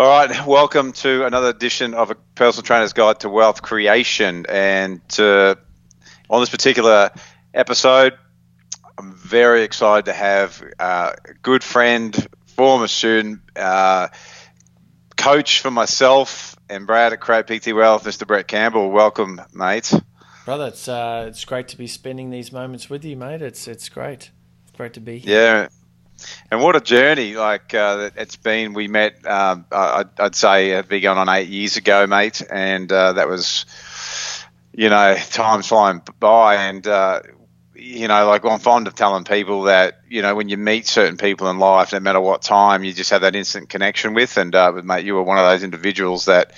All right, welcome to another edition of a Personal Trainer's Guide to Wealth Creation. And uh, on this particular episode, I'm very excited to have uh, a good friend, former student, uh, coach for myself and Brad at Create PT Wealth, Mr. Brett Campbell. Welcome, mate. Brother, it's uh, it's great to be spending these moments with you, mate. It's it's great. It's great to be here. Yeah, and what a journey like uh, it's been. We met, um, I'd, I'd, say, it'd be going on eight years ago, mate, and uh, that was, you know, time flying by, and uh, you know, like I'm fond of telling people that you know when you meet certain people in life, no matter what time, you just have that instant connection with, and uh, mate, you were one of those individuals that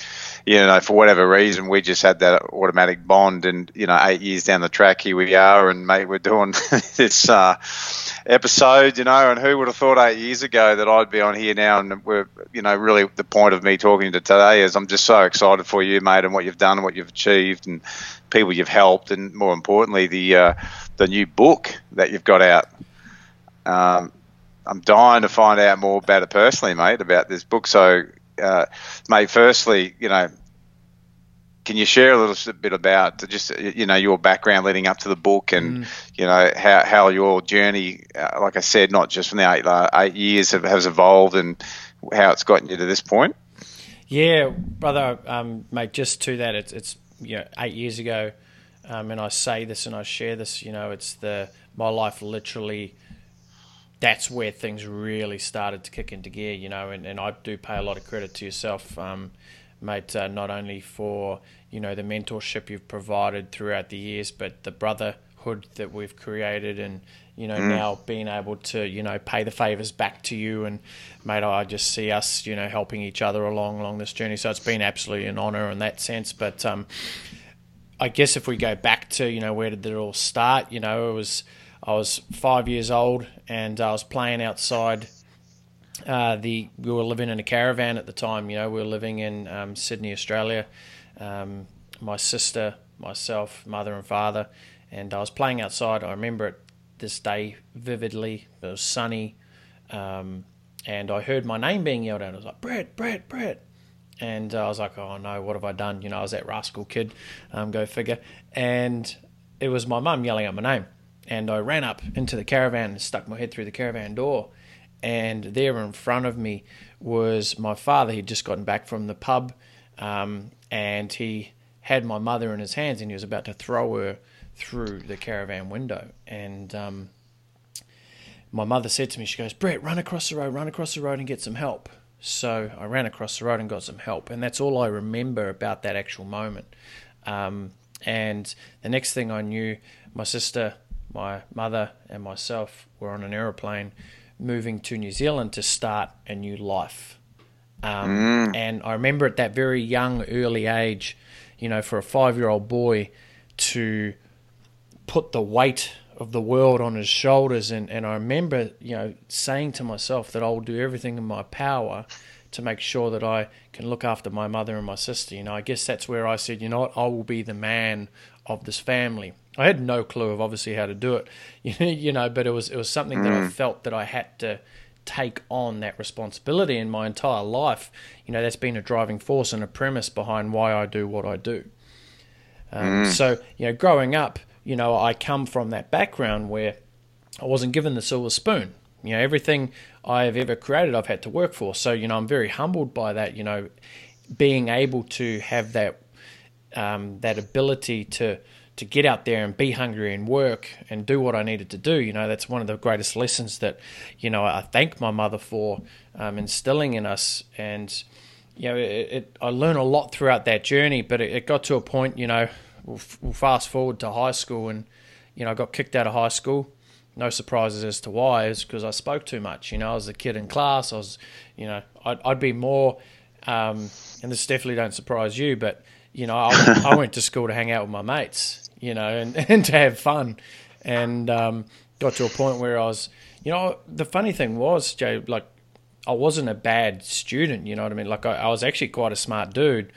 you know, for whatever reason, we just had that automatic bond. And, you know, eight years down the track, here we are. And, mate, we're doing this uh, episode, you know, and who would have thought eight years ago that I'd be on here now? And we're, you know, really the point of me talking to today is I'm just so excited for you, mate, and what you've done and what you've achieved and people you've helped. And more importantly, the, uh, the new book that you've got out. Um, I'm dying to find out more about it personally, mate, about this book. So uh, mate, firstly, you know, can you share a little bit about just you know your background leading up to the book and mm. you know how, how your journey, uh, like I said, not just from the eight, uh, eight years have, has evolved and how it's gotten you to this point? Yeah, brother, um, mate. Just to that, it's, it's you know eight years ago, um, and I say this and I share this. You know, it's the my life literally that's where things really started to kick into gear, you know, and, and I do pay a lot of credit to yourself, um, mate, uh, not only for, you know, the mentorship you've provided throughout the years, but the brotherhood that we've created and, you know, mm. now being able to, you know, pay the favors back to you. And, mate, I just see us, you know, helping each other along, along this journey. So it's been absolutely an honor in that sense. But um, I guess if we go back to, you know, where did it all start? You know, it was – I was five years old and I was playing outside. Uh, the we were living in a caravan at the time. You know, we were living in um, Sydney, Australia. Um, my sister, myself, mother, and father, and I was playing outside. I remember it this day vividly. It was sunny, um, and I heard my name being yelled out. I was like, "Brett, Brett, Brett!" And I was like, "Oh no, what have I done?" You know, I was that rascal kid. Um, go figure. And it was my mum yelling out my name and I ran up into the caravan and stuck my head through the caravan door. And there in front of me was my father. He'd just gotten back from the pub, um, and he had my mother in his hands, and he was about to throw her through the caravan window. And um, my mother said to me, she goes, "Brett, run across the road, run across the road, and get some help." So I ran across the road and got some help, and that's all I remember about that actual moment. Um, and the next thing I knew, my sister my mother and myself were on an aeroplane moving to New Zealand to start a new life. Um, mm. And I remember at that very young, early age, you know, for a five year old boy to put the weight of the world on his shoulders. And, and I remember, you know, saying to myself that I'll do everything in my power to make sure that I can look after my mother and my sister. You know, I guess that's where I said, you know what, I will be the man of this family. I had no clue of obviously how to do it, you know, but it was it was something that I mm. felt that I had to take on that responsibility in my entire life. You know, that's been a driving force and a premise behind why I do what I do. Um, mm. So, you know, growing up, you know, I come from that background where I wasn't given the silver spoon. You know, everything I have ever created, I've had to work for. So, you know, I'm very humbled by that. You know, being able to have that um, that ability to to get out there and be hungry and work and do what I needed to do. You know, that's one of the greatest lessons that, you know, I thank my mother for um, instilling in us. And, you know, it, it, I learned a lot throughout that journey, but it, it got to a point, you know, we'll, we'll, fast forward to high school and, you know, I got kicked out of high school. No surprises as to why, is because I spoke too much. You know, I was a kid in class. I was, you know, I'd, I'd be more, um, and this definitely don't surprise you, but, you know, I, I went to school to hang out with my mates you know, and, and to have fun. And um, got to a point where I was, you know, the funny thing was, Jay, like, I wasn't a bad student, you know what I mean? Like, I, I was actually quite a smart dude,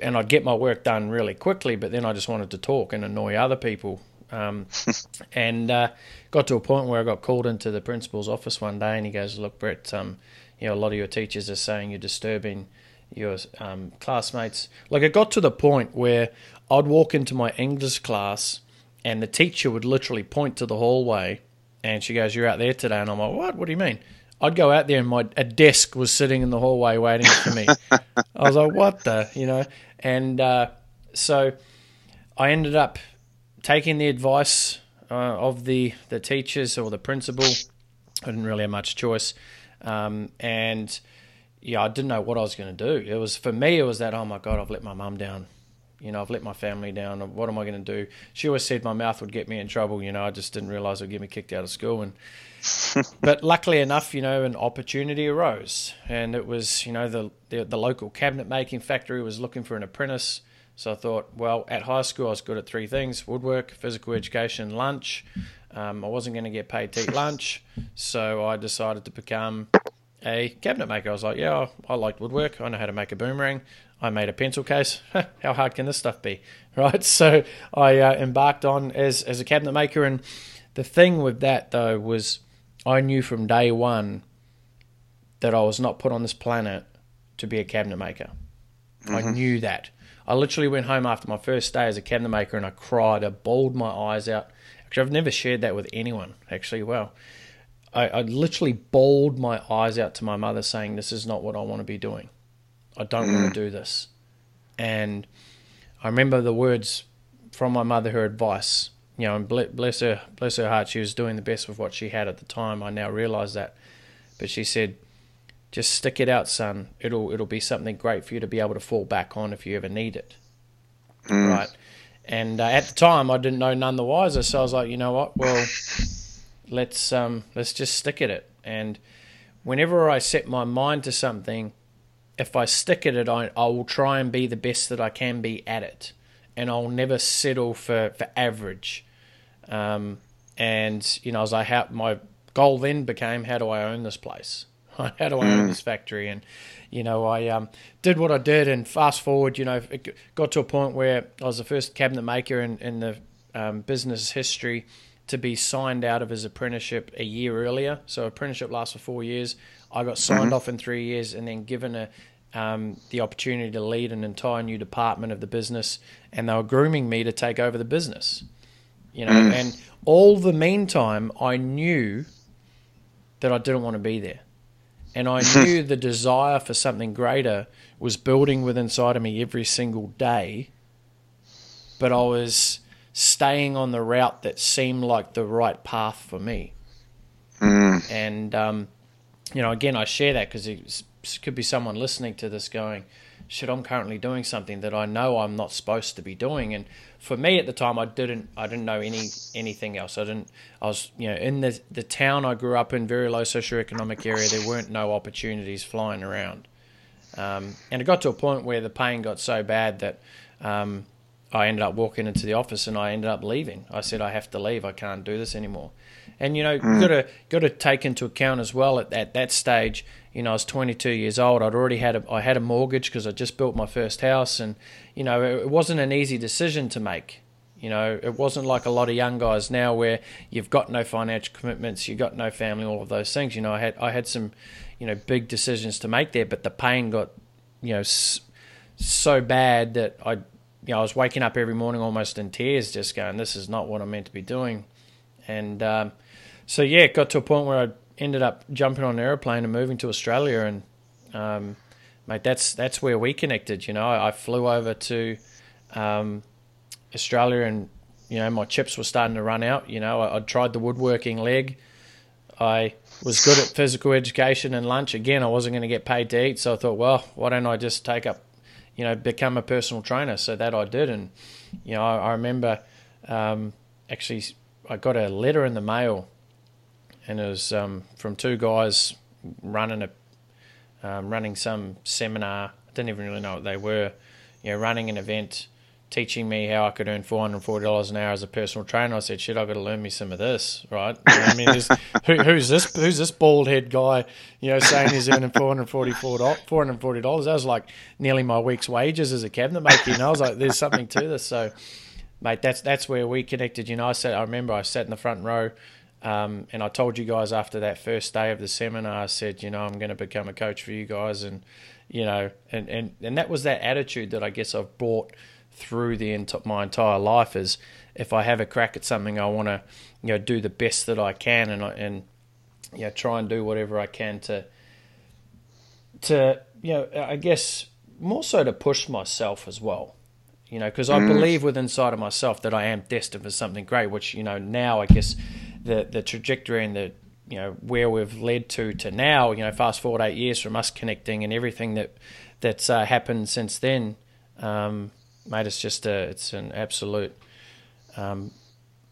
and I'd get my work done really quickly, but then I just wanted to talk and annoy other people Um, and uh, got to a point where I got called into the principal's office one day, and he goes, "Look, Brett, um, you know, a lot of your teachers are saying you're disturbing your um, classmates." Like it got to the point where I'd walk into my English class, and the teacher would literally point to the hallway, and she goes, "You're out there today," and I'm like, "What? What do you mean?" I'd go out there and my a desk was sitting in the hallway waiting for me. I was like, "What the?" You know, and uh, so I ended up taking the advice uh, of the the teachers or the principal. I didn't really have much choice, um, and yeah, I didn't know what I was going to do. It was for me. It was that oh my god, I've let my mum down. You know, I've let my family down. What am I going to do? She always said my mouth would get me in trouble. You know, I just didn't realize it would get me kicked out of school. And but luckily enough, you know, an opportunity arose, and it was you know the the, the local cabinet making factory was looking for an apprentice. So I thought, well, at high school I was good at three things: woodwork, physical education, lunch. Um, I wasn't going to get paid to eat lunch, so I decided to become a cabinet maker. I was like, yeah, I liked woodwork. I know how to make a boomerang. I made a pencil case. how hard can this stuff be, right? So I uh, embarked on as as a cabinet maker, and the thing with that though was I knew from day one that I was not put on this planet to be a cabinet maker. Mm-hmm. I knew that. I literally went home after my first day as a cabinet maker and I cried. I bawled my eyes out. Actually, I've never shared that with anyone. Actually, well, I, I literally bawled my eyes out to my mother, saying, "This is not what I want to be doing. I don't want to do this." And I remember the words from my mother, her advice. You know, and bless her, bless her heart, she was doing the best with what she had at the time. I now realise that, but she said, just stick it out, son. It'll it'll be something great for you to be able to fall back on if you ever need it. Mm. Right. And uh, at the time, I didn't know none the wiser, so I was like, you know what? Well, let's um, let's just stick at it. And whenever I set my mind to something, if I stick at it, I, I will try and be the best that I can be at it, and I'll never settle for for average. Um, and you know, as I how my goal then became, how do I own this place? How do I own mm. this factory? And you know, I um, did what I did, and fast forward, you know, it got to a point where I was the first cabinet maker in, in the um, business history to be signed out of his apprenticeship a year earlier. So apprenticeship lasts for four years. I got signed mm-hmm. off in three years, and then given a um, the opportunity to lead an entire new department of the business, and they were grooming me to take over the business. You know, mm. and all the meantime, I knew that I didn't want to be there. And I knew the desire for something greater was building within inside of me every single day. But I was staying on the route that seemed like the right path for me. Mm. And, um, you know, again, I share that because it could be someone listening to this going, shit, I'm currently doing something that I know I'm not supposed to be doing. And for me at the time, I didn't, I didn't know any anything else. I didn't, I was, you know, in the the town I grew up in, very low socioeconomic area. There weren't no opportunities flying around, um, and it got to a point where the pain got so bad that. Um, I ended up walking into the office and I ended up leaving. I said I have to leave. I can't do this anymore. And you know, mm. got to got to take into account as well at, at that stage you know, I was 22 years old. I'd already had a, I had a mortgage because I just built my first house, and you know, it, it wasn't an easy decision to make. You know, it wasn't like a lot of young guys now where you've got no financial commitments, you've got no family, all of those things. You know, I had I had some, you know, big decisions to make there, but the pain got, you know, so bad that I, you know, I was waking up every morning almost in tears, just going, "This is not what I'm meant to be doing," and um, so yeah, it got to a point where I ended up jumping on an airplane and moving to Australia, and um, mate, that's that's where we connected. You know, I, I flew over to um, Australia, and you know, my chips were starting to run out. You know, I, would tried the woodworking leg. I was good at physical education and lunch. Again, I wasn't going to get paid to eat, so I thought, well, why don't I just take up, you know, become a personal trainer? So that I did, and you know, I, I remember um, actually I got a letter in the mail and it was um, from two guys running a um, running some seminar. I didn't even really know what they were. You know, running an event, teaching me how I could earn four hundred forty dollars an hour as a personal trainer. I said, "Shit, I've got to learn me some of this, right?" You know I mean, who, who's this? Who's this bald head guy? You know, saying he's earning four hundred forty four four hundred forty dollars. That was like nearly my week's wages as a cabinet maker. And I was like, "There's something to this." So mate, that's that's where we connected. You know, I said I remember I sat in the front row. Um, and I told you guys after that first day of the seminar, I said, you know, I'm going to become a coach for you guys, and you know, and and and that was that attitude that I guess I've brought through the ent- my entire life. Is if I have a crack at something, I want to, you know, do the best that I can, and and you know, try and do whatever I can to to you know, I guess more so to push myself as well. You know, because I mm. believe within inside of myself that I am destined for something great. Which you know now, I guess the the trajectory and the you know where we've led to to now. You know, fast forward eight years from us connecting and everything that that's uh, happened since then. Um, mate, it's just a it's an absolute um,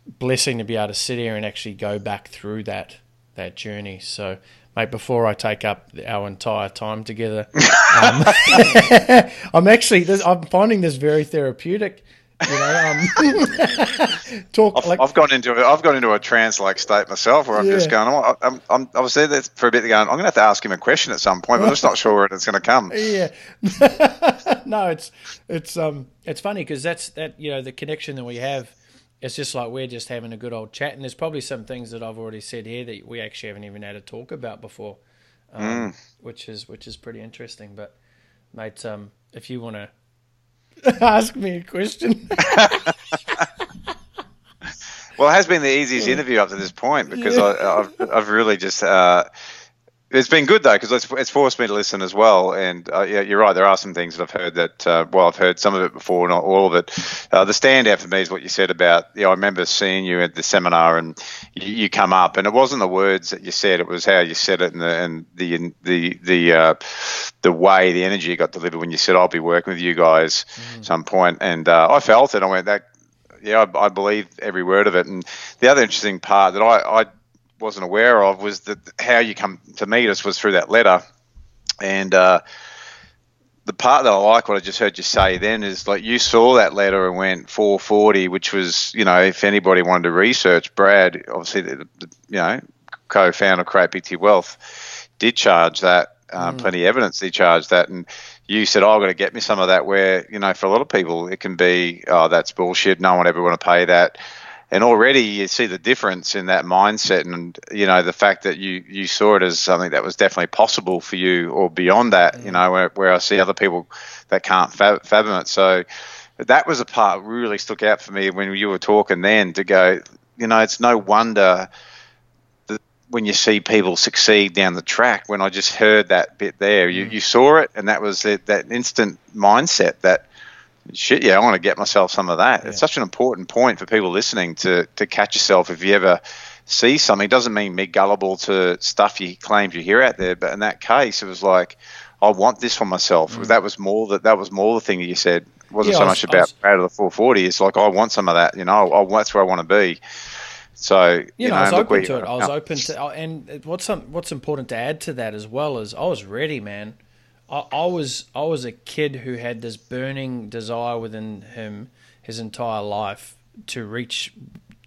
blessing to be able to sit here and actually go back through that that journey. So, mate, before I take up our entire time together, um, I'm actually I'm finding this very therapeutic. You know, um, talk. I've, like, I've, gone into a, I've gone into a trance like state myself, where I'm yeah. just going. I'm, I'm, I'm, I was there for a bit going. I'm going to have to ask him a question at some point, but I'm just not sure where it's going to come. Yeah, no, it's it's um it's funny because that's that you know the connection that we have. It's just like we're just having a good old chat, and there's probably some things that I've already said here that we actually haven't even had a talk about before, um, mm. which is which is pretty interesting. But mate, um, if you want to ask me a question. well, it has been the easiest interview up to this point because yeah. I, have I've really just uh, it's been good though because it's, it's forced me to listen as well. And uh, yeah, you're right. There are some things that I've heard that uh, well, I've heard some of it before, not all of it. Uh, the standout for me is what you said about. You know, I remember seeing you at the seminar and you, you, come up, and it wasn't the words that you said; it was how you said it and the and the the the uh, the way the energy got delivered when you said, "I'll be working with you guys mm. some point." And uh, I felt it. I went that. Yeah, I, I believe every word of it. And the other interesting part that I, I wasn't aware of was that how you come to meet us was through that letter, and uh, the part that I like what I just heard you say then is like you saw that letter and went 440, which was you know if anybody wanted to research Brad, obviously the, the you know co-founder of Create PT Wealth did charge that. Um, mm. Plenty of evidence he charged that, and you said, "Oh, I've got to get me some of that." Where you know, for a lot of people, it can be, "Oh, that's bullshit. No one ever want to pay that." And already you see the difference in that mindset and you know the fact that you you saw it as something that was definitely possible for you or beyond that mm. you know where, where i see other people that can't fathom it so that was a part really stuck out for me when you were talking then to go you know it's no wonder that when you see people succeed down the track when i just heard that bit there you, mm. you saw it and that was it, that instant mindset that shit, yeah, I want to get myself some of that. Yeah. It's such an important point for people listening to to catch yourself if you ever see something. It doesn't mean be gullible to stuff you claims you hear out there, but in that case, it was like, I want this for myself. Mm. That was more that that was more the thing that you said. It wasn't yeah, so was, much about was, out of the 440. It's like I want some of that. You know, I, that's where I want to be. So you, you know, know, I was open to it. I was open to, and what's some, what's important to add to that as well is I was ready, man. I, I was I was a kid who had this burning desire within him his entire life to reach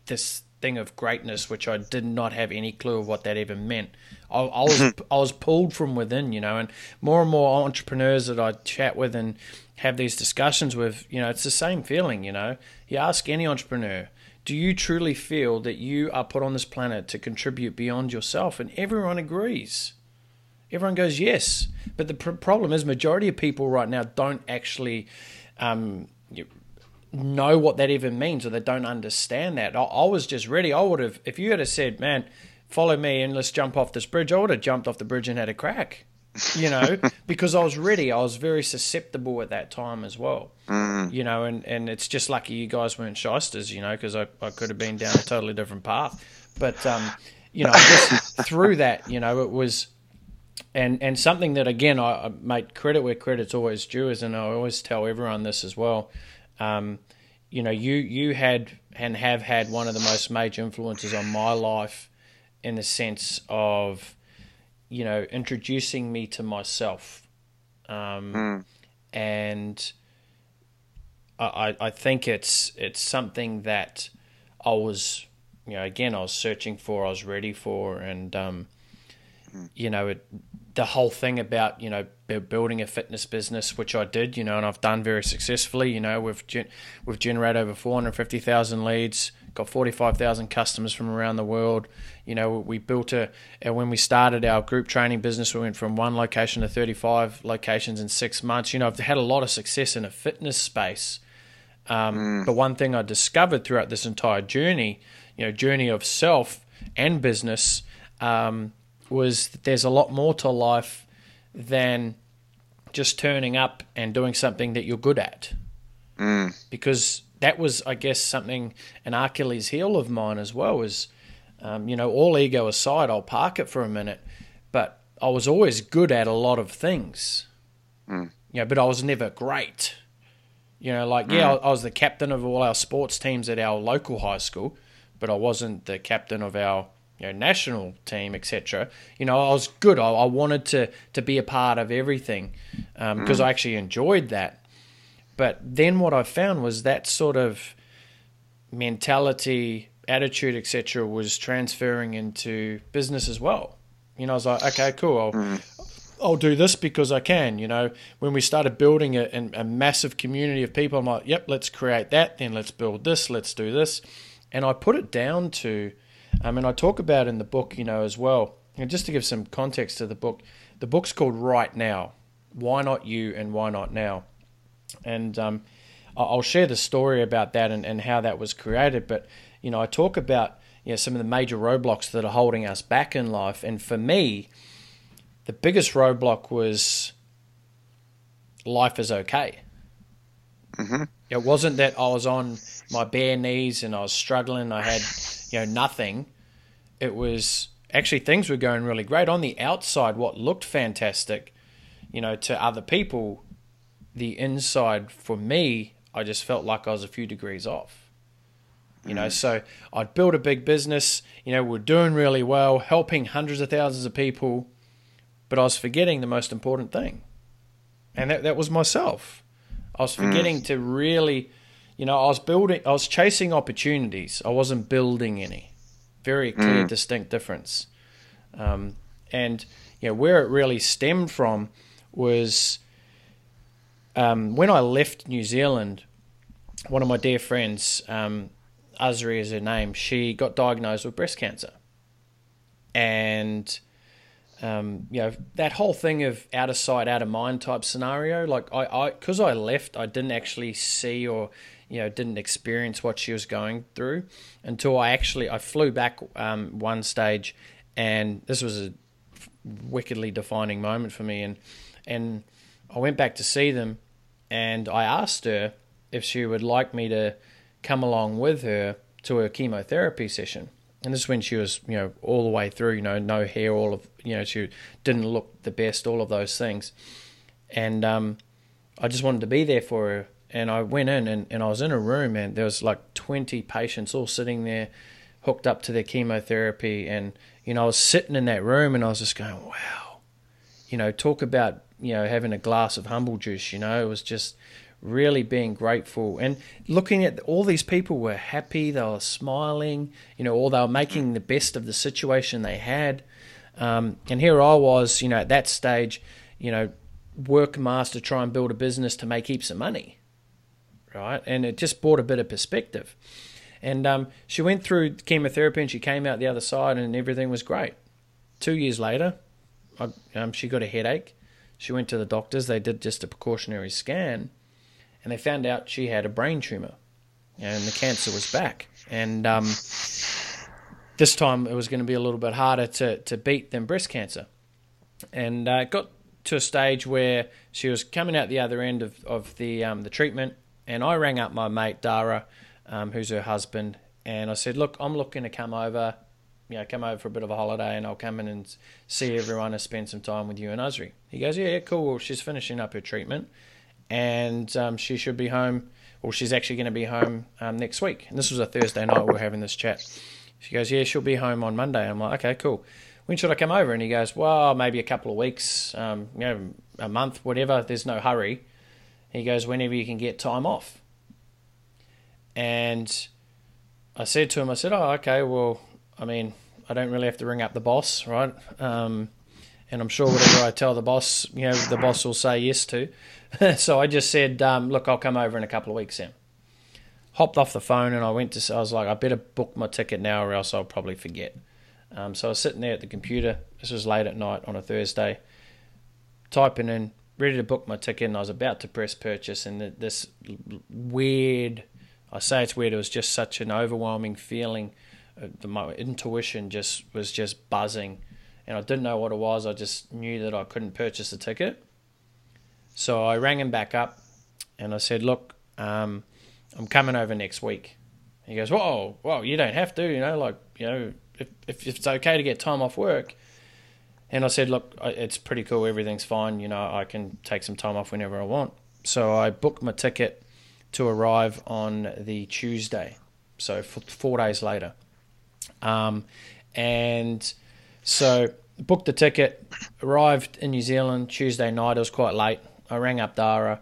this thing of greatness, which I did not have any clue of what that even meant. I, I was I was pulled from within, you know, and more and more entrepreneurs that I chat with and have these discussions with, you know, it's the same feeling, you know. You ask any entrepreneur, do you truly feel that you are put on this planet to contribute beyond yourself? And everyone agrees. Everyone goes yes, but the pr- problem is majority of people right now don't actually um, know what that even means, or they don't understand that. I, I was just ready. I would have, if you had said, "Man, follow me and let's jump off this bridge," I would have jumped off the bridge and had a crack. you know, because I was ready. I was very susceptible at that time as well. Mm. You know, and, and it's just lucky you guys weren't shysters, you know, because I, I could have been down a totally different path. But, um, you know, just through that, you know, it was and and something that again I, I make credit where credit's always due is, and I always tell everyone this as well. Um, you know, you you had and have had one of the most major influences on my life in the sense of, you know, introducing me to myself, um, mm. and I I think it's it's something that I was you know again I was searching for I was ready for and um, you know it the whole thing about you know building a fitness business, which I did, you know, and I've done very successfully. You know, we've gen- we've generated over four hundred fifty thousand leads, got forty five thousand customers from around the world. You know, we built a and when we started our group training business, we went from one location to thirty five locations in six months. You know, I've had a lot of success in a fitness space. Um, mm. But one thing I discovered throughout this entire journey, you know, journey of self and business. Um, was that there's a lot more to life than just turning up and doing something that you're good at. Mm. Because that was, I guess, something an Achilles heel of mine as well. Is um, you know, all ego aside, I'll park it for a minute, but I was always good at a lot of things. Mm. You know, but I was never great. You know, like yeah, mm. I, I was the captain of all our sports teams at our local high school, but I wasn't the captain of our you know, national team, etc. You know, I was good. I, I, wanted to to be a part of everything because um, mm. I actually enjoyed that. But then what I found was that sort of mentality, attitude, etc., was transferring into business as well. You know, I was like, okay, cool. I'll, mm. I'll do this because I can. You know, when we started building a, a massive community of people, I'm like, yep, let's create that. Then let's build this. Let's do this. And I put it down to um, and I talk about in the book, you know, as well. And just to give some context to the book, the book's called Right Now. Why not you and why not now? And um, I'll share the story about that and, and how that was created. But you know, I talk about you know some of the major roadblocks that are holding us back in life. And for me, the biggest roadblock was life is okay. Mm-hmm. It wasn't that I was on my bare knees and I was struggling. I had you know nothing. It was actually things were going really great on the outside. What looked fantastic, you know, to other people, the inside for me, I just felt like I was a few degrees off. You know, mm. so I'd built a big business. You know, we're doing really well, helping hundreds of thousands of people, but I was forgetting the most important thing, and that that was myself. I was mm. forgetting mm. to really you know, I was building, I was chasing opportunities. I wasn't building any. Very clear, mm. distinct difference. Um, and you know, where it really stemmed from was um, when I left New Zealand. One of my dear friends, um, Azri is her name, she got diagnosed with breast cancer, and um, you know that whole thing of out of sight, out of mind type scenario. Like I, I, because I left, I didn't actually see or you know didn't experience what she was going through until I actually I flew back um, one stage, and this was a wickedly defining moment for me. And and I went back to see them, and I asked her if she would like me to come along with her to her chemotherapy session. And this is when she was, you know, all the way through, you know, no hair, all of, you know, she didn't look the best, all of those things. And um, I just wanted to be there for her and I went in and, and I was in a room and there was like 20 patients all sitting there hooked up to their chemotherapy. And you know I was sitting in that room and I was just going wow. You know talk about you know having a glass of humble juice you know it was just really being grateful. And looking at all these people were happy they were smiling you know or they were making the best of the situation they had. Um, and here I was you know at that stage you know work master try and build a business to make heaps of money right? And it just brought a bit of perspective. And um, she went through chemotherapy and she came out the other side and everything was great. Two years later, I, um, she got a headache. She went to the doctors. They did just a precautionary scan and they found out she had a brain tumor and the cancer was back. And um, this time it was going to be a little bit harder to, to beat than breast cancer. And uh, it got to a stage where she was coming out the other end of, of the, um, the treatment and I rang up my mate Dara, um, who's her husband, and I said, "Look, I'm looking to come over, you know, come over for a bit of a holiday, and I'll come in and see everyone and spend some time with you and Azri." He goes, "Yeah, yeah, cool. Well, she's finishing up her treatment, and um, she should be home. Well, she's actually going to be home um, next week." And this was a Thursday night. We are having this chat. She goes, "Yeah, she'll be home on Monday." I'm like, "Okay, cool." When should I come over? And he goes, "Well, maybe a couple of weeks, um, you know, a month, whatever. There's no hurry." He goes, whenever you can get time off. And I said to him, I said, oh, okay, well, I mean, I don't really have to ring up the boss, right? Um, and I'm sure whatever I tell the boss, you know, the boss will say yes to. so I just said, um, look, I'll come over in a couple of weeks then. Hopped off the phone and I went to, I was like, I better book my ticket now or else I'll probably forget. Um, so I was sitting there at the computer. This was late at night on a Thursday, typing in, ready to book my ticket, and I was about to press purchase, and this weird, I say it's weird, it was just such an overwhelming feeling. Uh, my intuition just was just buzzing, and I didn't know what it was. I just knew that I couldn't purchase the ticket. So I rang him back up, and I said, "Look, um, I'm coming over next week." He goes, "Whoa, whoa, you don't have to, you know, like you know, if, if it's okay to get time off work." And I said, look, it's pretty cool. Everything's fine. You know, I can take some time off whenever I want. So I booked my ticket to arrive on the Tuesday. So four days later. Um, and so booked the ticket, arrived in New Zealand Tuesday night. It was quite late. I rang up Dara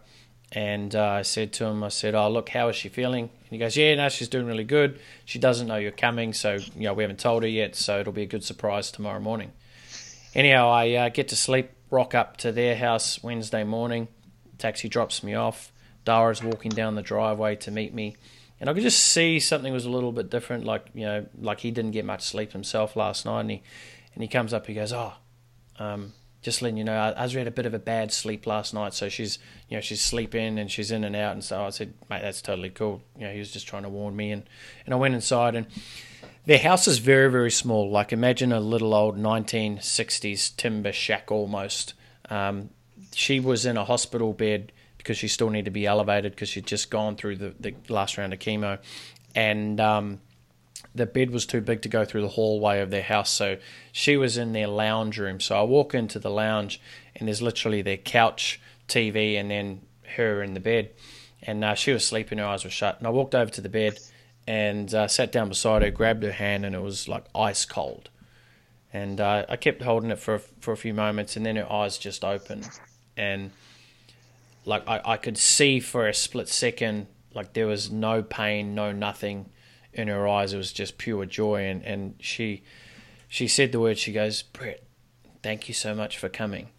and uh, I said to him, I said, oh, look, how is she feeling? And he goes, yeah, no, she's doing really good. She doesn't know you're coming. So, you know, we haven't told her yet. So it'll be a good surprise tomorrow morning. Anyhow, I uh, get to sleep, rock up to their house Wednesday morning. Taxi drops me off. Dara's walking down the driveway to meet me. And I could just see something was a little bit different, like, you know, like he didn't get much sleep himself last night. And he, and he comes up, he goes, Oh, um, just letting you know, Azra had a bit of a bad sleep last night, so she's, you know, she's sleeping and she's in and out. And so I said, mate, that's totally cool. You know, he was just trying to warn me, and and I went inside, and their house is very, very small. Like imagine a little old 1960s timber shack almost. Um, she was in a hospital bed because she still needed to be elevated because she'd just gone through the, the last round of chemo, and um, the bed was too big to go through the hallway of their house. So she was in their lounge room. So I walk into the lounge, and there's literally their couch, TV, and then her in the bed. And uh, she was sleeping, her eyes were shut. And I walked over to the bed and uh, sat down beside her, grabbed her hand, and it was like ice cold. And uh, I kept holding it for for a few moments, and then her eyes just opened, and like I, I could see for a split second, like there was no pain, no nothing in her eyes. It was just pure joy, and and she she said the word. She goes, Brett, thank you so much for coming.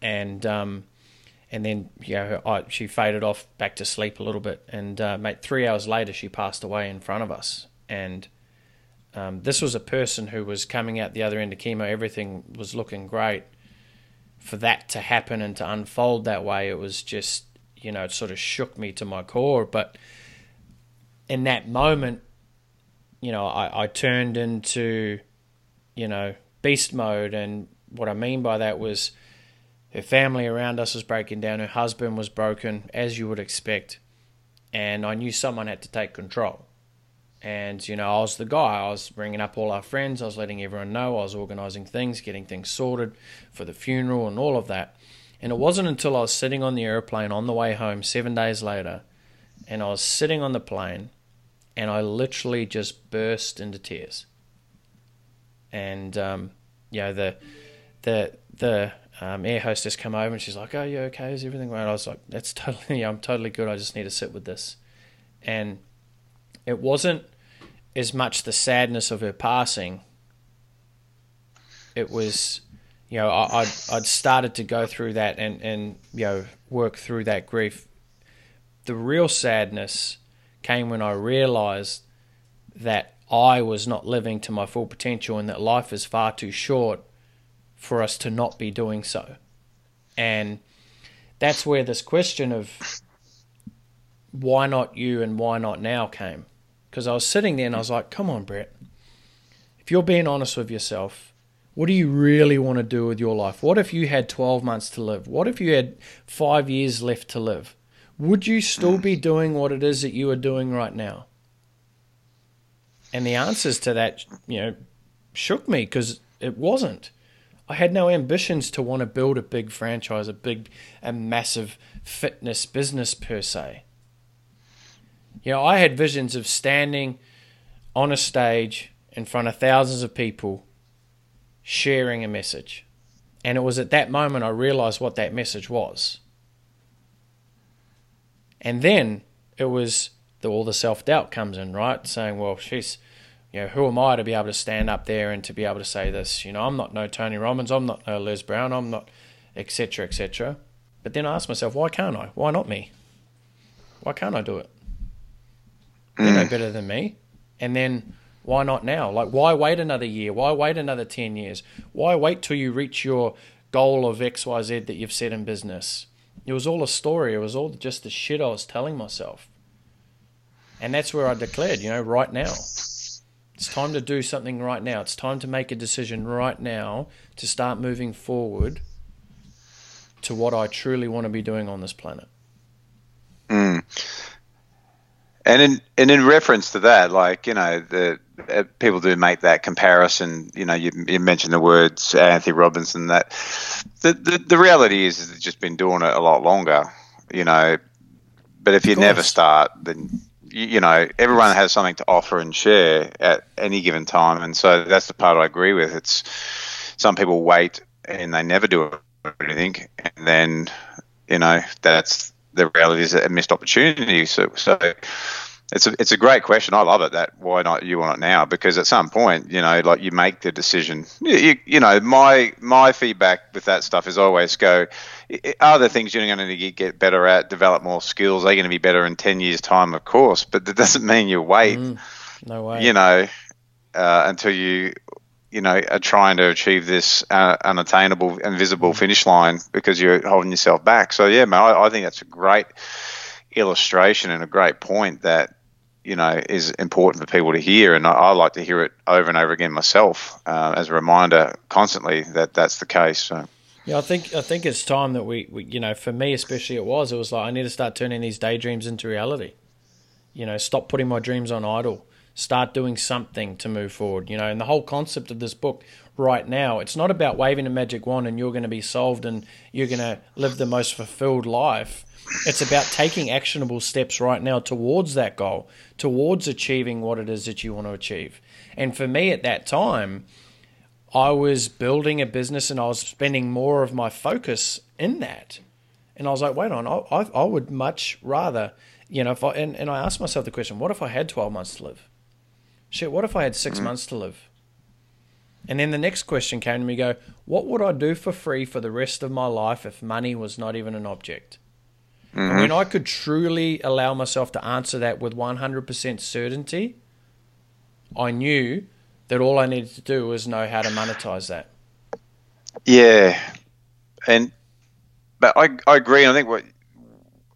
And um, and then you know I, she faded off back to sleep a little bit. And uh, mate, three hours later, she passed away in front of us. And um, this was a person who was coming out the other end of chemo. Everything was looking great. For that to happen and to unfold that way, it was just you know it sort of shook me to my core. But in that moment, you know, I, I turned into you know beast mode, and what I mean by that was her family around us was breaking down. Her husband was broken, as you would expect. And I knew someone had to take control. And, you know, I was the guy. I was bringing up all our friends. I was letting everyone know. I was organising things, getting things sorted for the funeral and all of that. And it wasn't until I was sitting on the airplane on the way home seven days later, and I was sitting on the plane, and I literally just burst into tears. And, um, you know, the, the, the, um, air hostess come over and she's like, "Oh, you okay? Is everything right?" I was like, "That's totally. Yeah, I'm totally good. I just need to sit with this." And it wasn't as much the sadness of her passing. It was, you know, I, I'd, I'd started to go through that and and you know work through that grief. The real sadness came when I realized that I was not living to my full potential and that life is far too short for us to not be doing so. And that's where this question of why not you and why not now came. Because I was sitting there and I was like, come on, Brett. If you're being honest with yourself, what do you really want to do with your life? What if you had 12 months to live? What if you had five years left to live? Would you still be doing what it is that you are doing right now? And the answers to that, you know, shook me because it wasn't. I had no ambitions to want to build a big franchise, a big, a massive fitness business per se. You know, I had visions of standing on a stage in front of thousands of people sharing a message. And it was at that moment I realized what that message was. And then it was the, all the self doubt comes in, right? Saying, well, she's you know, who am I to be able to stand up there and to be able to say this? You know, I'm not no Tony Robbins, I'm not no Les Brown, I'm not, etc., etc. But then I ask myself, why can't I? Why not me? Why can't I do it? They're no mm. better than me. And then why not now? Like, why wait another year? Why wait another 10 years? Why wait till you reach your goal of XYZ that you've set in business? It was all a story. It was all just the shit I was telling myself. And that's where I declared, you know, right now. It's time to do something right now. It's time to make a decision right now to start moving forward to what I truly want to be doing on this planet. Mm. And in and in reference to that, like you know, the uh, people do make that comparison. You know, you, you mentioned the words Anthony Robbins. That the, the the reality is, is it's just been doing it a lot longer. You know, but if you never start, then you, you know everyone has something to offer and share at any given time, and so that's the part I agree with. It's some people wait and they never do anything, and then you know that's the reality is a missed opportunity. So, so it's a it's a great question. I love it. That why not you want it now? Because at some point, you know, like you make the decision. You, you know, my my feedback with that stuff is always go. Are there things you're going to get better at? Develop more skills? They're you going to be better in ten years' time? Of course, but that doesn't mean you wait. Mm, no way. You know, uh, until you you know are trying to achieve this uh, unattainable, invisible finish line because you're holding yourself back. So yeah, man, I, I think that's a great illustration and a great point that you know is important for people to hear, and I, I like to hear it over and over again myself uh, as a reminder constantly that that's the case. So. Yeah, I think I think it's time that we, we, you know, for me especially, it was. It was like I need to start turning these daydreams into reality. You know, stop putting my dreams on idle start doing something to move forward. You know, and the whole concept of this book right now, it's not about waving a magic wand and you're going to be solved and you're going to live the most fulfilled life. It's about taking actionable steps right now towards that goal, towards achieving what it is that you want to achieve. And for me at that time, I was building a business and I was spending more of my focus in that. And I was like, wait on, I, I, I would much rather, you know, if I, and, and I asked myself the question, what if I had 12 months to live? shit, what if I had 6 mm months to live? And then the next question came to me go, what would I do for free for the rest of my life if money was not even an object? Mm-hmm. When I could truly allow myself to answer that with 100% certainty, I knew that all I needed to do was know how to monetize that. Yeah. And, but I, I agree. I think what,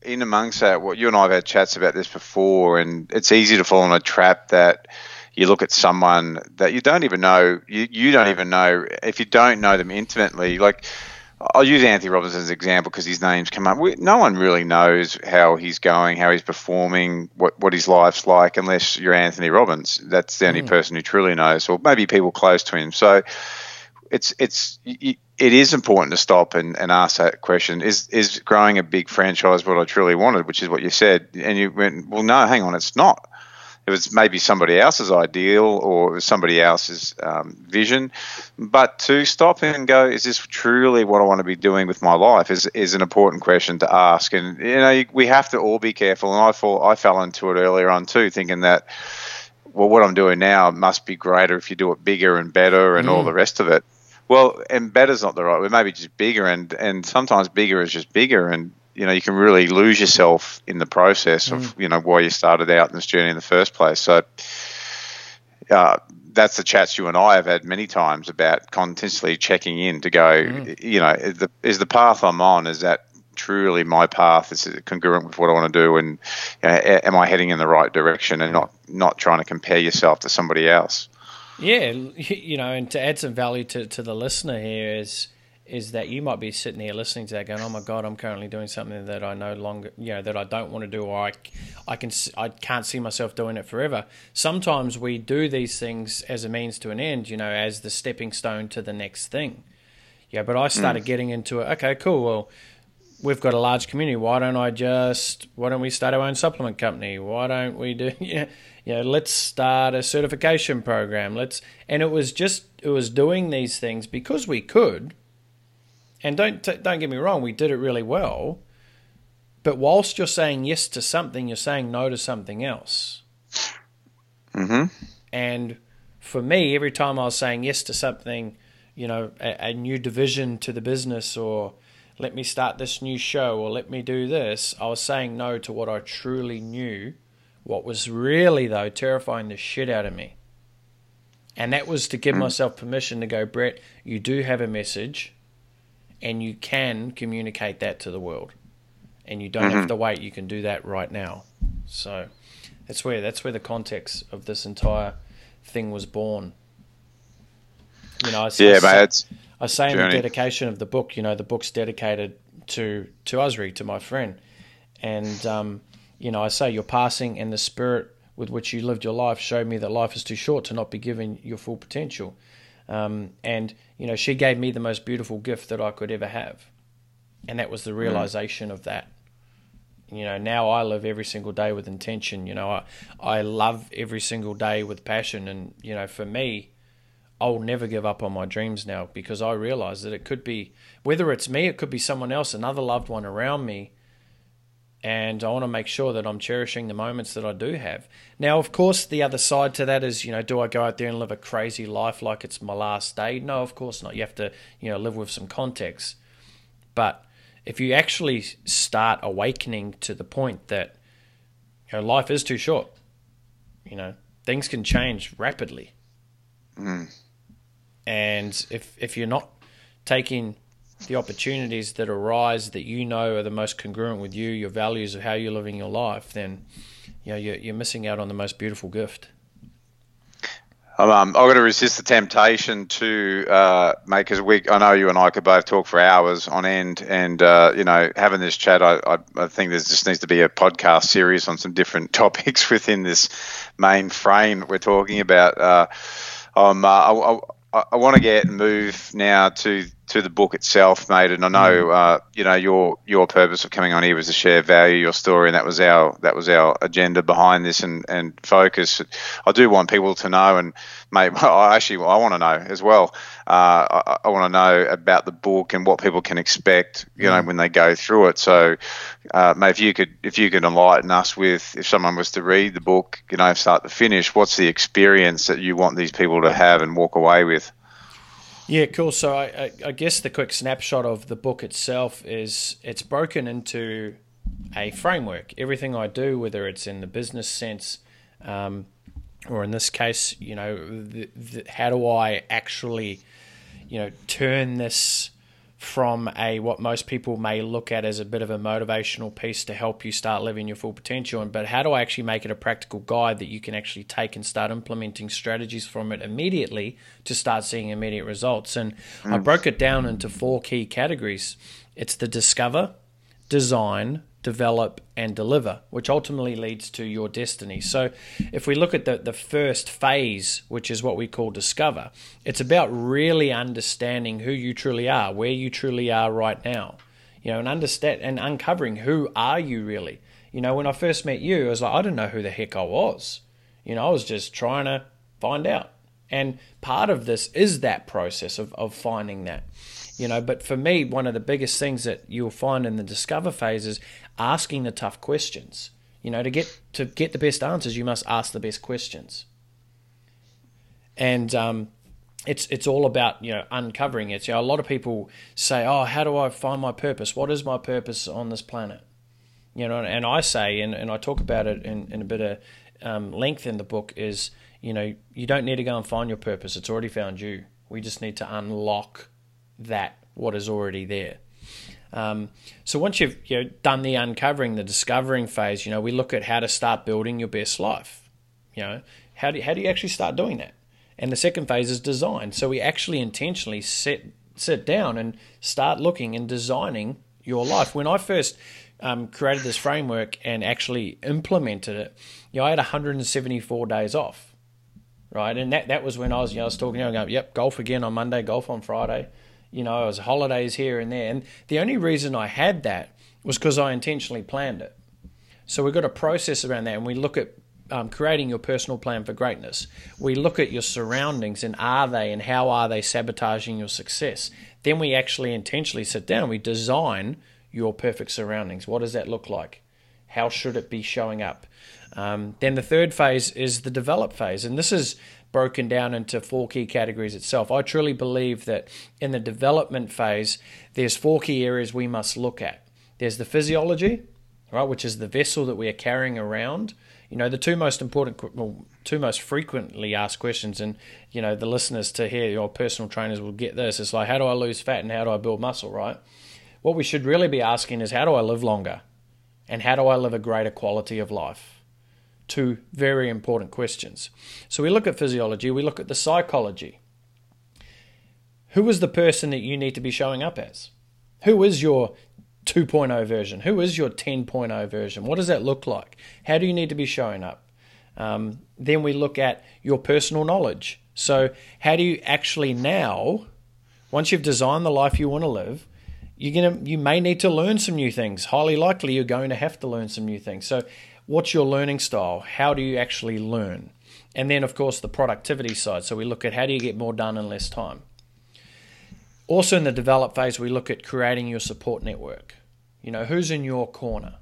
in amongst that, what you and I have had chats about this before, and it's easy to fall in a trap that, you look at someone that you don't even know, you, you don't even know, if you don't know them intimately, like, I'll use Anthony Robbins as an example because his name's come up. We, no one really knows how he's going, how he's performing, what, what his life's like, unless you're Anthony Robbins. That's the only mm. person who truly knows, or maybe people close to him. So it's it's it is important to stop and, and ask that question: Is is growing a big franchise what I truly wanted? Which is what you said, and you went, well, no, hang on, it's not it was maybe somebody else's ideal or it was somebody else's um, vision. But to stop and go, is this truly what I want to be doing with my life? Is is an important question to ask. And you know, we have to all be careful. And I fall, I fell into it earlier on too, thinking that well, what I'm doing now must be greater if you do it bigger and better and mm. all the rest of it. Well, and better's not the right word. Maybe just bigger, and and sometimes bigger is just bigger, and you know you can really lose yourself in the process of mm. you know why you started out in this journey in the first place. So uh, that's the chats you and I have had many times about continuously checking in to go, mm. you know, is the, is the path I'm on is that truly my path is it congruent with what I want to do, and you know, am I heading in the right direction, and not not trying to compare yourself to somebody else. Yeah, you know, and to add some value to, to the listener here is is that you might be sitting here listening to that going, "Oh my god, I'm currently doing something that I no longer, you know, that I don't want to do, or I, I can, I can't see myself doing it forever." Sometimes we do these things as a means to an end, you know, as the stepping stone to the next thing. Yeah, but I started mm. getting into it. Okay, cool. Well, we've got a large community. Why don't I just? Why don't we start our own supplement company? Why don't we do? Yeah, you know, let's start a certification program. Let's, and it was just, it was doing these things because we could and don't don't get me wrong, we did it really well. But whilst you're saying yes to something, you're saying no to something else. Mm-hmm. And for me, every time I was saying yes to something, you know, a, a new division to the business or let me start this new show or let me do this, I was saying no to what I truly knew, what was really, though, terrifying the shit out of me. And that was to give mm. myself permission to go, Brett, you do have a message and you can communicate that to the world. And you don't mm-hmm. have to wait, you can do that right now. So that's where that's where the context of this entire thing was born. You know, I, yeah, I, mate, I say in the dedication of the book, you know, the book's dedicated to to Usri, to my friend, and um, you know, I say your passing and the spirit with which you lived your life showed me that life is too short to not be given your full potential. Um, and you know, she gave me the most beautiful gift that I could ever have, and that was the mm. realization mm. of that. You know, now I live every single day with intention. You know, I, I love every single day with passion. And, you know, for me, I'll never give up on my dreams now because I realize that it could be, whether it's me, it could be someone else, another loved one around me. And I want to make sure that I'm cherishing the moments that I do have. Now, of course, the other side to that is, you know, do I go out there and live a crazy life like it's my last day? No, of course not. You have to, you know, live with some context. But if you actually start awakening to the point that you know, life is too short, you know, things can change rapidly. Mm. And if if you're not taking the opportunities that arise that you know are the most congruent with you, your values of how you're living your life, then you know you're, you're missing out on the most beautiful gift. Um, I've got to resist the temptation to uh, make as we. I know you and I could both talk for hours on end, and uh, you know, having this chat, I, I, I think there just needs to be a podcast series on some different topics within this main frame that we're talking about. Uh, um, I, I, I want to get and move now to to the book itself, mate. And I know, mm. uh, you know, your your purpose of coming on here was to share value, your story, and that was our that was our agenda behind this and and focus. I do want people to know, and mate, I actually I want to know as well. Uh, I, I want to know about the book and what people can expect, you know, mm. when they go through it. So, uh, mate, if you could if you could enlighten us with, if someone was to read the book, you know, start to finish, what's the experience that you want these people to have and walk away with? Yeah, cool. So I, I, guess the quick snapshot of the book itself is it's broken into a framework. Everything I do, whether it's in the business sense, um, or in this case, you know, the, the, how do I actually, you know, turn this from a what most people may look at as a bit of a motivational piece to help you start living your full potential and but how do I actually make it a practical guide that you can actually take and start implementing strategies from it immediately to start seeing immediate results and mm. I broke it down into four key categories it's the discover design develop, and deliver, which ultimately leads to your destiny. So, if we look at the, the first phase, which is what we call discover, it's about really understanding who you truly are, where you truly are right now, you know, and understand and uncovering who are you really. You know, when I first met you, I was like, I didn't know who the heck I was. You know, I was just trying to find out. And part of this is that process of, of finding that you know but for me one of the biggest things that you'll find in the discover phase is asking the tough questions. You know, to get to get the best answers, you must ask the best questions. And um, it's it's all about you know uncovering it. You know, a lot of people say, "Oh, how do I find my purpose? What is my purpose on this planet?" You know, and I say, and, and I talk about it in, in a bit of um, length in the book, is you know you don't need to go and find your purpose; it's already found you. We just need to unlock that what is already there. Um, so once you've you know, done the uncovering, the discovering phase, you know, we look at how to start building your best life. You know, how do how do you actually start doing that? And the second phase is design. So we actually intentionally sit sit down and start looking and designing your life. When I first um, created this framework and actually implemented it, you know, I had 174 days off, right? And that, that was when I was, you know, I was talking, you know, going, yep, golf again on Monday, golf on Friday you know, it was holidays here and there. And the only reason I had that was because I intentionally planned it. So we've got a process around that, and we look at um, creating your personal plan for greatness. We look at your surroundings and are they and how are they sabotaging your success. Then we actually intentionally sit down. We design your perfect surroundings. What does that look like? How should it be showing up? Um, then the third phase is the develop phase, and this is broken down into four key categories itself. I truly believe that in the development phase, there's four key areas we must look at. There's the physiology, right, which is the vessel that we are carrying around. You know, the two most important, well, two most frequently asked questions, and you know, the listeners to hear your personal trainers will get this. It's like, how do I lose fat and how do I build muscle, right? What we should really be asking is, how do I live longer, and how do I live a greater quality of life? Two very important questions. So we look at physiology, we look at the psychology. Who is the person that you need to be showing up as? Who is your 2.0 version? Who is your 10.0 version? What does that look like? How do you need to be showing up? Um, then we look at your personal knowledge. So, how do you actually now, once you've designed the life you want to live, you're gonna you may need to learn some new things. Highly likely you're going to have to learn some new things. So, what's your learning style? How do you actually learn? And then, of course, the productivity side. So we look at how do you get more done in less time. Also, in the develop phase, we look at creating your support network. You know, who's in your corner?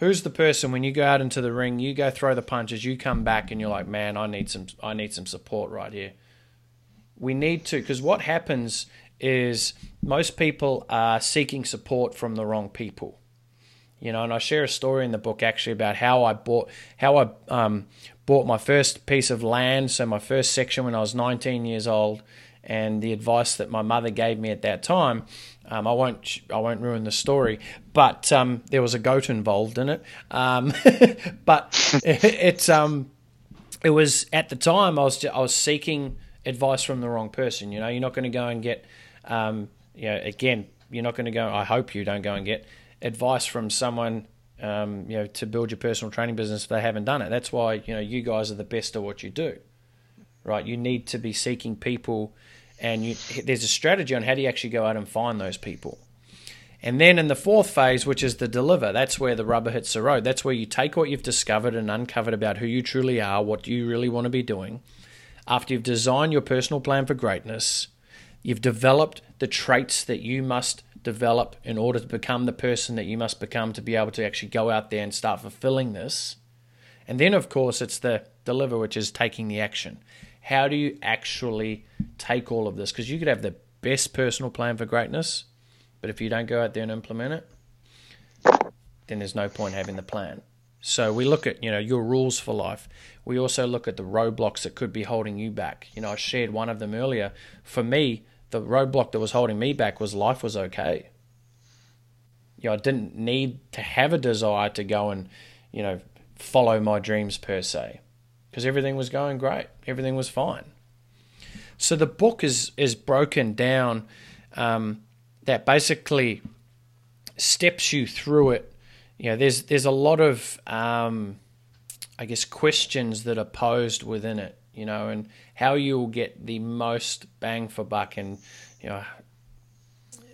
Who's the person when you go out into the ring, you go throw the punches, you come back and you're like, man, I need some, I need some support right here. We need to, because what happens is most people are seeking support from the wrong people. You know, and I share a story in the book actually about how I bought, how I um, bought my first piece of land, so my first section when I was 19 years old, and the advice that my mother gave me at that time. Um, I won't I won't ruin the story, but um, there was a goat involved in it. Um, but it, it's um, it was at the time I was I was seeking advice from the wrong person. You know, you're not going to go and get um, you know again you're not going to go. I hope you don't go and get advice from someone um, you know to build your personal training business if they haven't done it. That's why you know you guys are the best at what you do, right? You need to be seeking people and you, there's a strategy on how do you actually go out and find those people. And then in the fourth phase, which is the deliver, that's where the rubber hits the road. That's where you take what you've discovered and uncovered about who you truly are, what you really want to be doing. After you've designed your personal plan for greatness, you've developed the traits that you must develop in order to become the person that you must become to be able to actually go out there and start fulfilling this. And then, of course, it's the deliver, which is taking the action. How do you actually take all of this? Because you could have the best personal plan for greatness, but if you don't go out there and implement it, then there's no point having the plan. So we look at, you know, your rules for life. We also look at the roadblocks that could be holding you back. You know, I shared one of them earlier. For me, the roadblock that was holding me back was life was okay. You know, I didn't need to have a desire to go and, you know, follow my dreams per se because everything was going great, everything was fine. So the book is is broken down um, that basically steps you through it. You know, there's there's a lot of um, I guess questions that are posed within it. You know, and how you'll get the most bang for buck, and you know,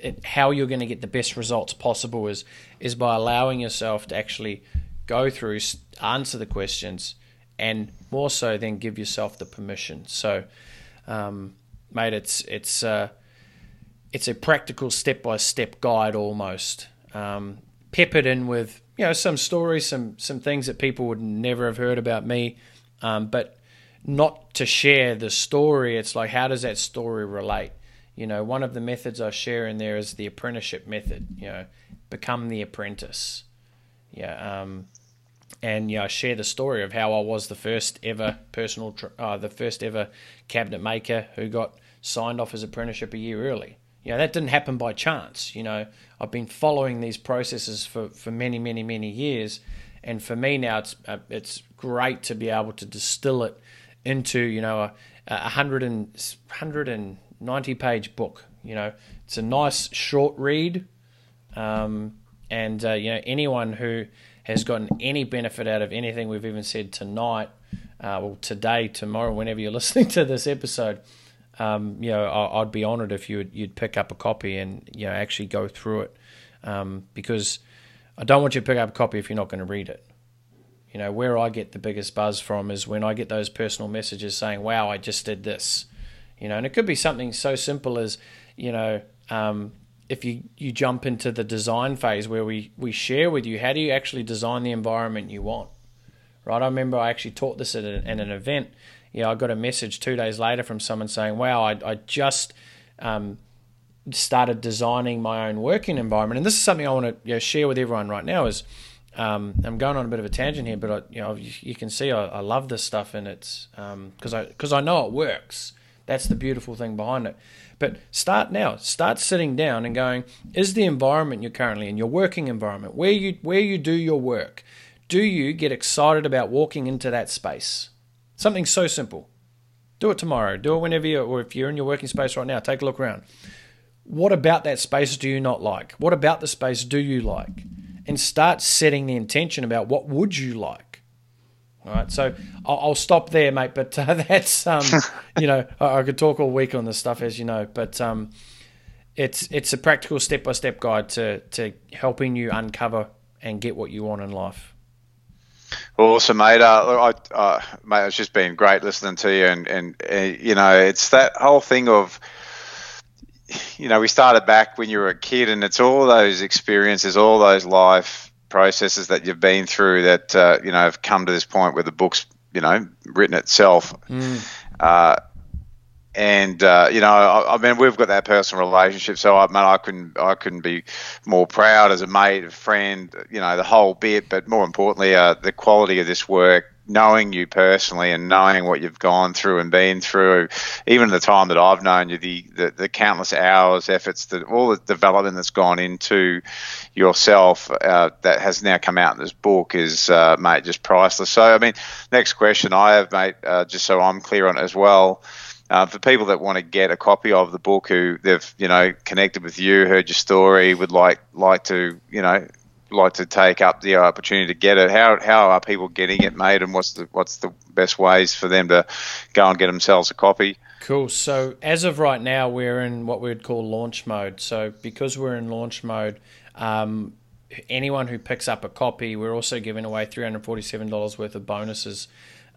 it, how you're going to get the best results possible is is by allowing yourself to actually go through, answer the questions, and more so then give yourself the permission. So, um, mate, it's it's uh, it's a practical step by step guide almost, um, peppered in with you know some stories, some some things that people would never have heard about me, um, but not to share the story. It's like how does that story relate? You know, one of the methods I share in there is the apprenticeship method. You know, become the apprentice. Yeah. Um, and know, I share the story of how I was the first ever personal, uh, the first ever cabinet maker who got signed off as apprenticeship a year early. You know, that didn't happen by chance. You know, I've been following these processes for, for many, many, many years, and for me now, it's uh, it's great to be able to distill it into you know a, a hundred and hundred and ninety page book. You know, it's a nice short read, um, and uh, you know anyone who has gotten any benefit out of anything we've even said tonight, uh, well, today, tomorrow, whenever you're listening to this episode, um, you know, I, would be honoured if you would, you'd pick up a copy and you know actually go through it, um, because I don't want you to pick up a copy if you're not going to read it. You know, where I get the biggest buzz from is when I get those personal messages saying, "Wow, I just did this," you know, and it could be something so simple as, you know, um, if you, you jump into the design phase where we, we share with you how do you actually design the environment you want right? I remember I actually taught this at, a, at an event. You know, I got a message two days later from someone saying, "Wow, I, I just." Um, started designing my own working environment, and this is something I want to you know, share with everyone right now. Is um, I'm going on a bit of a tangent here, but I, you know you, you can see I, I, love this stuff, and it's because um, I because I know it works. That's the beautiful thing behind it. But start now. Start sitting down and going: Is the environment you're currently in, your working environment, where you where you do your work, do you get excited about walking into that space? Something so simple. Do it tomorrow. Do it whenever you, or if you're in your working space right now, take a look around what about that space do you not like? What about the space do you like? And start setting the intention about what would you like. All right, so I'll, stop there, mate. But uh, that's um, you know, I, I, could talk all week on this stuff, as you know. But um, it's it's a practical step by step guide to to helping you uncover and get what you want in life. Awesome, mate. Uh, I, uh, mate, it's just been great listening to you, and and uh, you know, it's that whole thing of you know, we started back when you were a kid, and it's all those experiences, all those life processes that you've been through that uh, you know have come to this point where the book's you know written itself. Mm. Uh, and uh, you know, I, I, mean, we've got that personal relationship, so I, man, I couldn't, I couldn't be more proud as a mate, a friend, you know, the whole bit. But more importantly, uh, the quality of this work knowing you personally and knowing what you've gone through and been through, even the time that I've known you, the, the, the countless hours, efforts, that all the development that's gone into yourself uh, that has now come out in this book is, uh, mate, just priceless. So, I mean, next question I have, mate, uh, just so I'm clear on it as well. Uh, for people that want to get a copy of the book who they've you know connected with you heard your story would like like to you know like to take up the opportunity to get it, how how are people getting it made, and what's the what's the best ways for them to go and get themselves a copy? Cool. So as of right now, we're in what we would call launch mode. So because we're in launch mode, um, anyone who picks up a copy, we're also giving away three hundred forty-seven dollars worth of bonuses.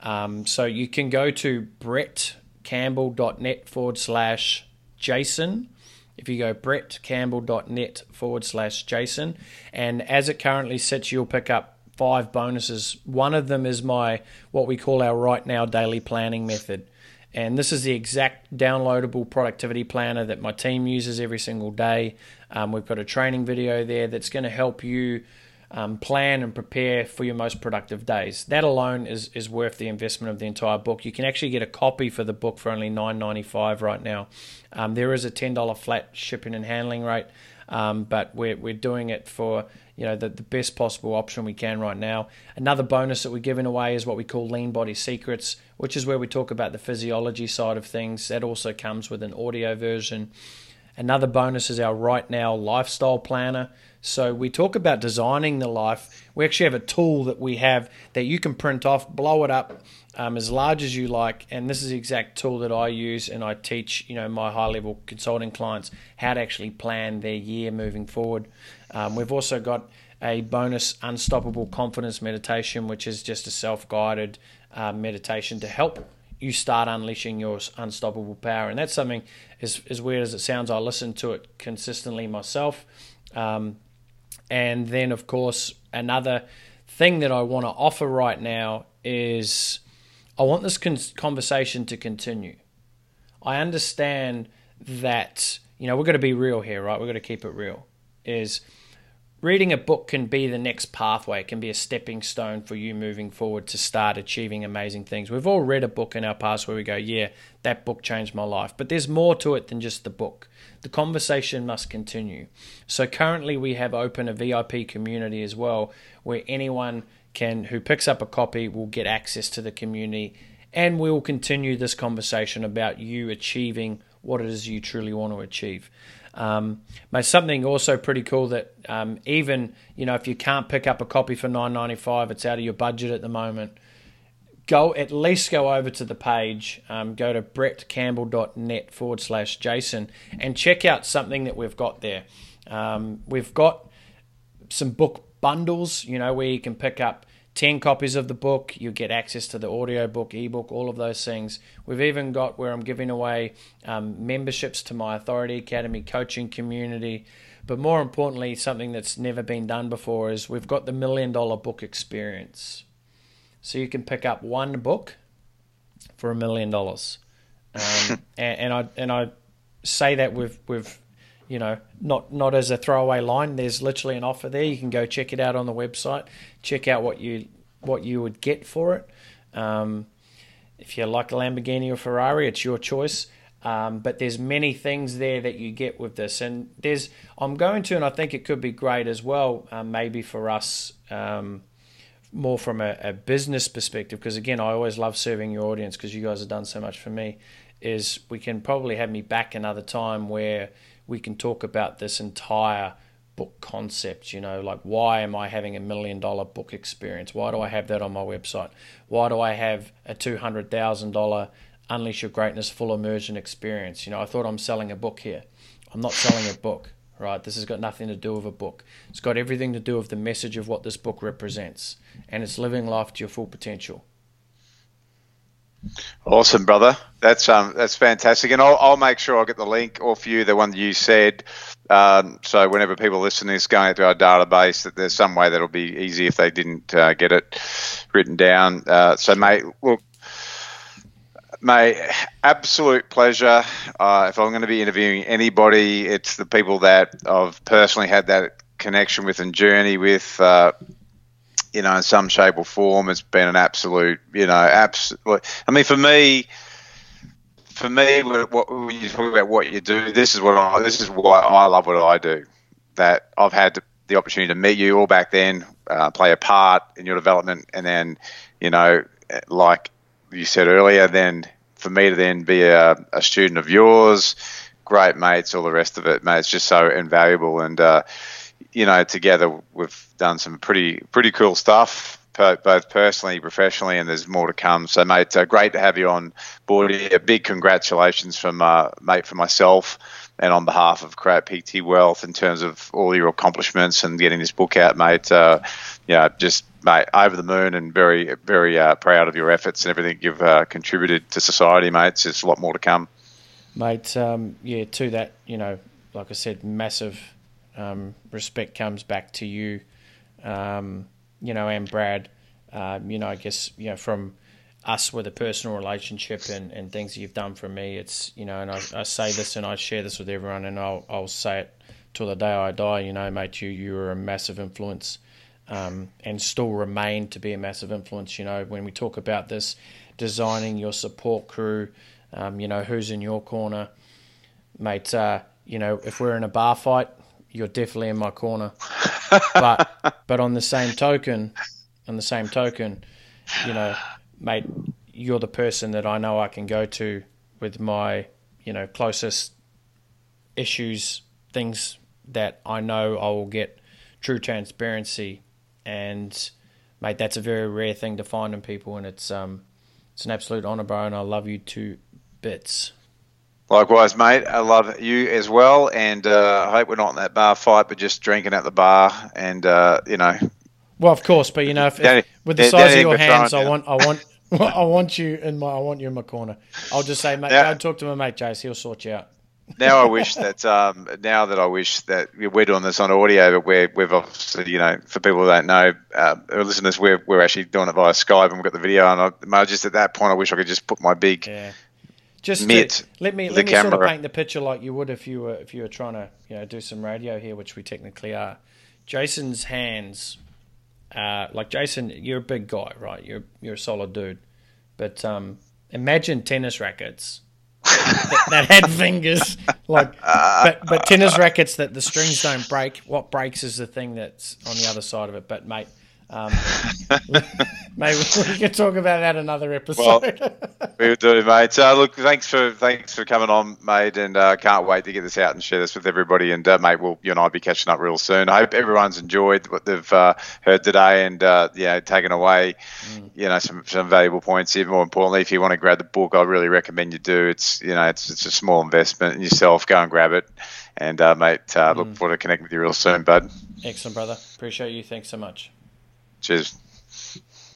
Um, so you can go to brettcampbell.net forward slash Jason if you go brettcampbell.net forward slash Jason. And as it currently sits, you'll pick up five bonuses. One of them is my what we call our right now daily planning method. And this is the exact downloadable productivity planner that my team uses every single day. Um, we've got a training video there that's going to help you um, plan and prepare for your most productive days. That alone is, is worth the investment of the entire book. You can actually get a copy for the book for only nine ninety five right now. Um, there is a ten dollar flat shipping and handling rate, um, but we're we're doing it for you know the, the best possible option we can right now. Another bonus that we're giving away is what we call Lean Body Secrets, which is where we talk about the physiology side of things. That also comes with an audio version. Another bonus is our Right Now Lifestyle Planner. So we talk about designing the life. We actually have a tool that we have that you can print off, blow it up um, as large as you like, and this is the exact tool that I use, and I teach you know my high level consulting clients how to actually plan their year moving forward. Um, we've also got a bonus unstoppable confidence meditation, which is just a self guided uh, meditation to help you start unleashing your unstoppable power. And that's something as, as weird as it sounds, I listen to it consistently myself. Um, and then, of course, another thing that I want to offer right now is I want this con- conversation to continue. I understand that, you know, we're going to be real here, right? We're going to keep it real. Is reading a book can be the next pathway, it can be a stepping stone for you moving forward to start achieving amazing things. We've all read a book in our past where we go, yeah, that book changed my life. But there's more to it than just the book. The conversation must continue. So currently we have open a VIP community as well where anyone can who picks up a copy will get access to the community and we will continue this conversation about you achieving what it is you truly want to achieve. Um, but something also pretty cool that um, even you know if you can't pick up a copy for nine ninety five, it's out of your budget at the moment. Go at least go over to the page, um, go to brettcampbell.net forward slash Jason and check out something that we've got there. Um, we've got some book bundles, you know, where you can pick up 10 copies of the book. You get access to the audio book, ebook, all of those things. We've even got where I'm giving away um, memberships to my Authority Academy coaching community. But more importantly, something that's never been done before is we've got the million dollar book experience. so you can pick up one book for a million dollars. Um, and, and I and I say that with with you know not not as a throwaway line. There's literally an offer there. You can go check it out on the website. Check out what you what you would get for it. Um, if you like a Lamborghini or Ferrari, it's your choice. Um, but there's many things there that you get with this, and there's I'm going to, and I think it could be great as well, um, maybe for us um, more from a, a business perspective. Because again, I always love serving your audience because you guys have done so much for me. Is we can probably have me back another time where we can talk about this entire book concept. You know, like why am I having a million dollar book experience? Why do I have that on my website? Why do I have a two hundred thousand dollar Unleash Your Greatness full immersion experience. You know, I thought I'm selling a book here. I'm not selling a book, right? This has got nothing to do with a book. It's got everything to do with the message of what this book represents, and it's living life to your full potential. Awesome, brother. That's um, that's fantastic, and I'll, I'll make sure I get the link off you, the one you said. Um, so whenever people listen to this going through our database, that there's some way that'll be easy if they didn't uh, get it written down. Uh, so, mate, look, Mate, absolute pleasure. Uh, if I'm going to be interviewing anybody, it's the people that I've personally had that connection with and journey with. You know, in some shape or form, it's been an absolute. You know, absolute. I mean, for me, for me, what, when you talk about what you do, this is what I. This is why I love what I do. That I've had the opportunity to meet you all back then, uh, play a part in your development, and then, you know, like you said earlier, then for me to then be a, a, student of yours, great mates, all the rest of it, mate, it's just so invaluable. And uh, you know, together we've done some pretty pretty cool stuff. Both personally, professionally, and there's more to come. So, mate, uh, great to have you on board here. Big congratulations from uh, mate for myself and on behalf of Create PT Wealth in terms of all your accomplishments and getting this book out, mate. Uh, yeah, just mate, over the moon and very, very uh, proud of your efforts and everything you've uh, contributed to society, mate. There's a lot more to come, mate. Um, yeah, to that, you know, like I said, massive um, respect comes back to you, um, you know, and Brad. Um, you know, I guess you know from us with a personal relationship and, and things that you've done for me. It's you know, and I, I say this and I share this with everyone, and I'll I'll say it till the day I die. You know, mate, you you were a massive influence, um, and still remain to be a massive influence. You know, when we talk about this, designing your support crew, um, you know, who's in your corner, mate. Uh, you know, if we're in a bar fight, you're definitely in my corner. but but on the same token, on the same token, you know mate, you're the person that I know I can go to with my, you know, closest issues, things that I know I will get true transparency. And, mate, that's a very rare thing to find in people. And it's, um, it's an absolute honor, bro. And I love you to bits. Likewise, mate. I love you as well, and uh, I hope we're not in that bar fight, but just drinking at the bar, and uh, you know. Well, of course, but you know, if, if, with the size of your hands, I want, I want, I want you in my I want you in my corner. I'll just say, mate, now, go talk to my mate Jace. He'll sort you out. now I wish that um, now that I wish that we're doing this on audio, but we're, we've obviously you know for people who don't know, uh, listeners, we're we're actually doing it via Skype and we've got the video. And I, just at that point, I wish I could just put my big yeah. Just to, let me let me camera. sort of paint the picture like you would if you were if you were trying to you know do some radio here, which we technically are. Jason's hands uh, like Jason, you're a big guy, right? You're you're a solid dude, but um, imagine tennis rackets that, that, had fingers, like, but but tennis rackets that the strings don't break. What breaks is the thing that's on the other side of it. But mate, um, maybe we can talk about that another episode. Well, we'll do, mate. Uh, look, thanks for thanks for coming on, mate, and uh, can't wait to get this out and share this with everybody. And uh, mate, we'll you and I'll be catching up real soon. I hope everyone's enjoyed what they've uh, heard today and uh, yeah, taken away, mm. you know, some some valuable points. Even more importantly, if you want to grab the book, I really recommend you do. It's you know, it's it's a small investment in yourself. Go and grab it. And uh, mate, uh, look mm. forward to connecting with you real soon, bud. Excellent, brother. Appreciate you. Thanks so much. Cheers.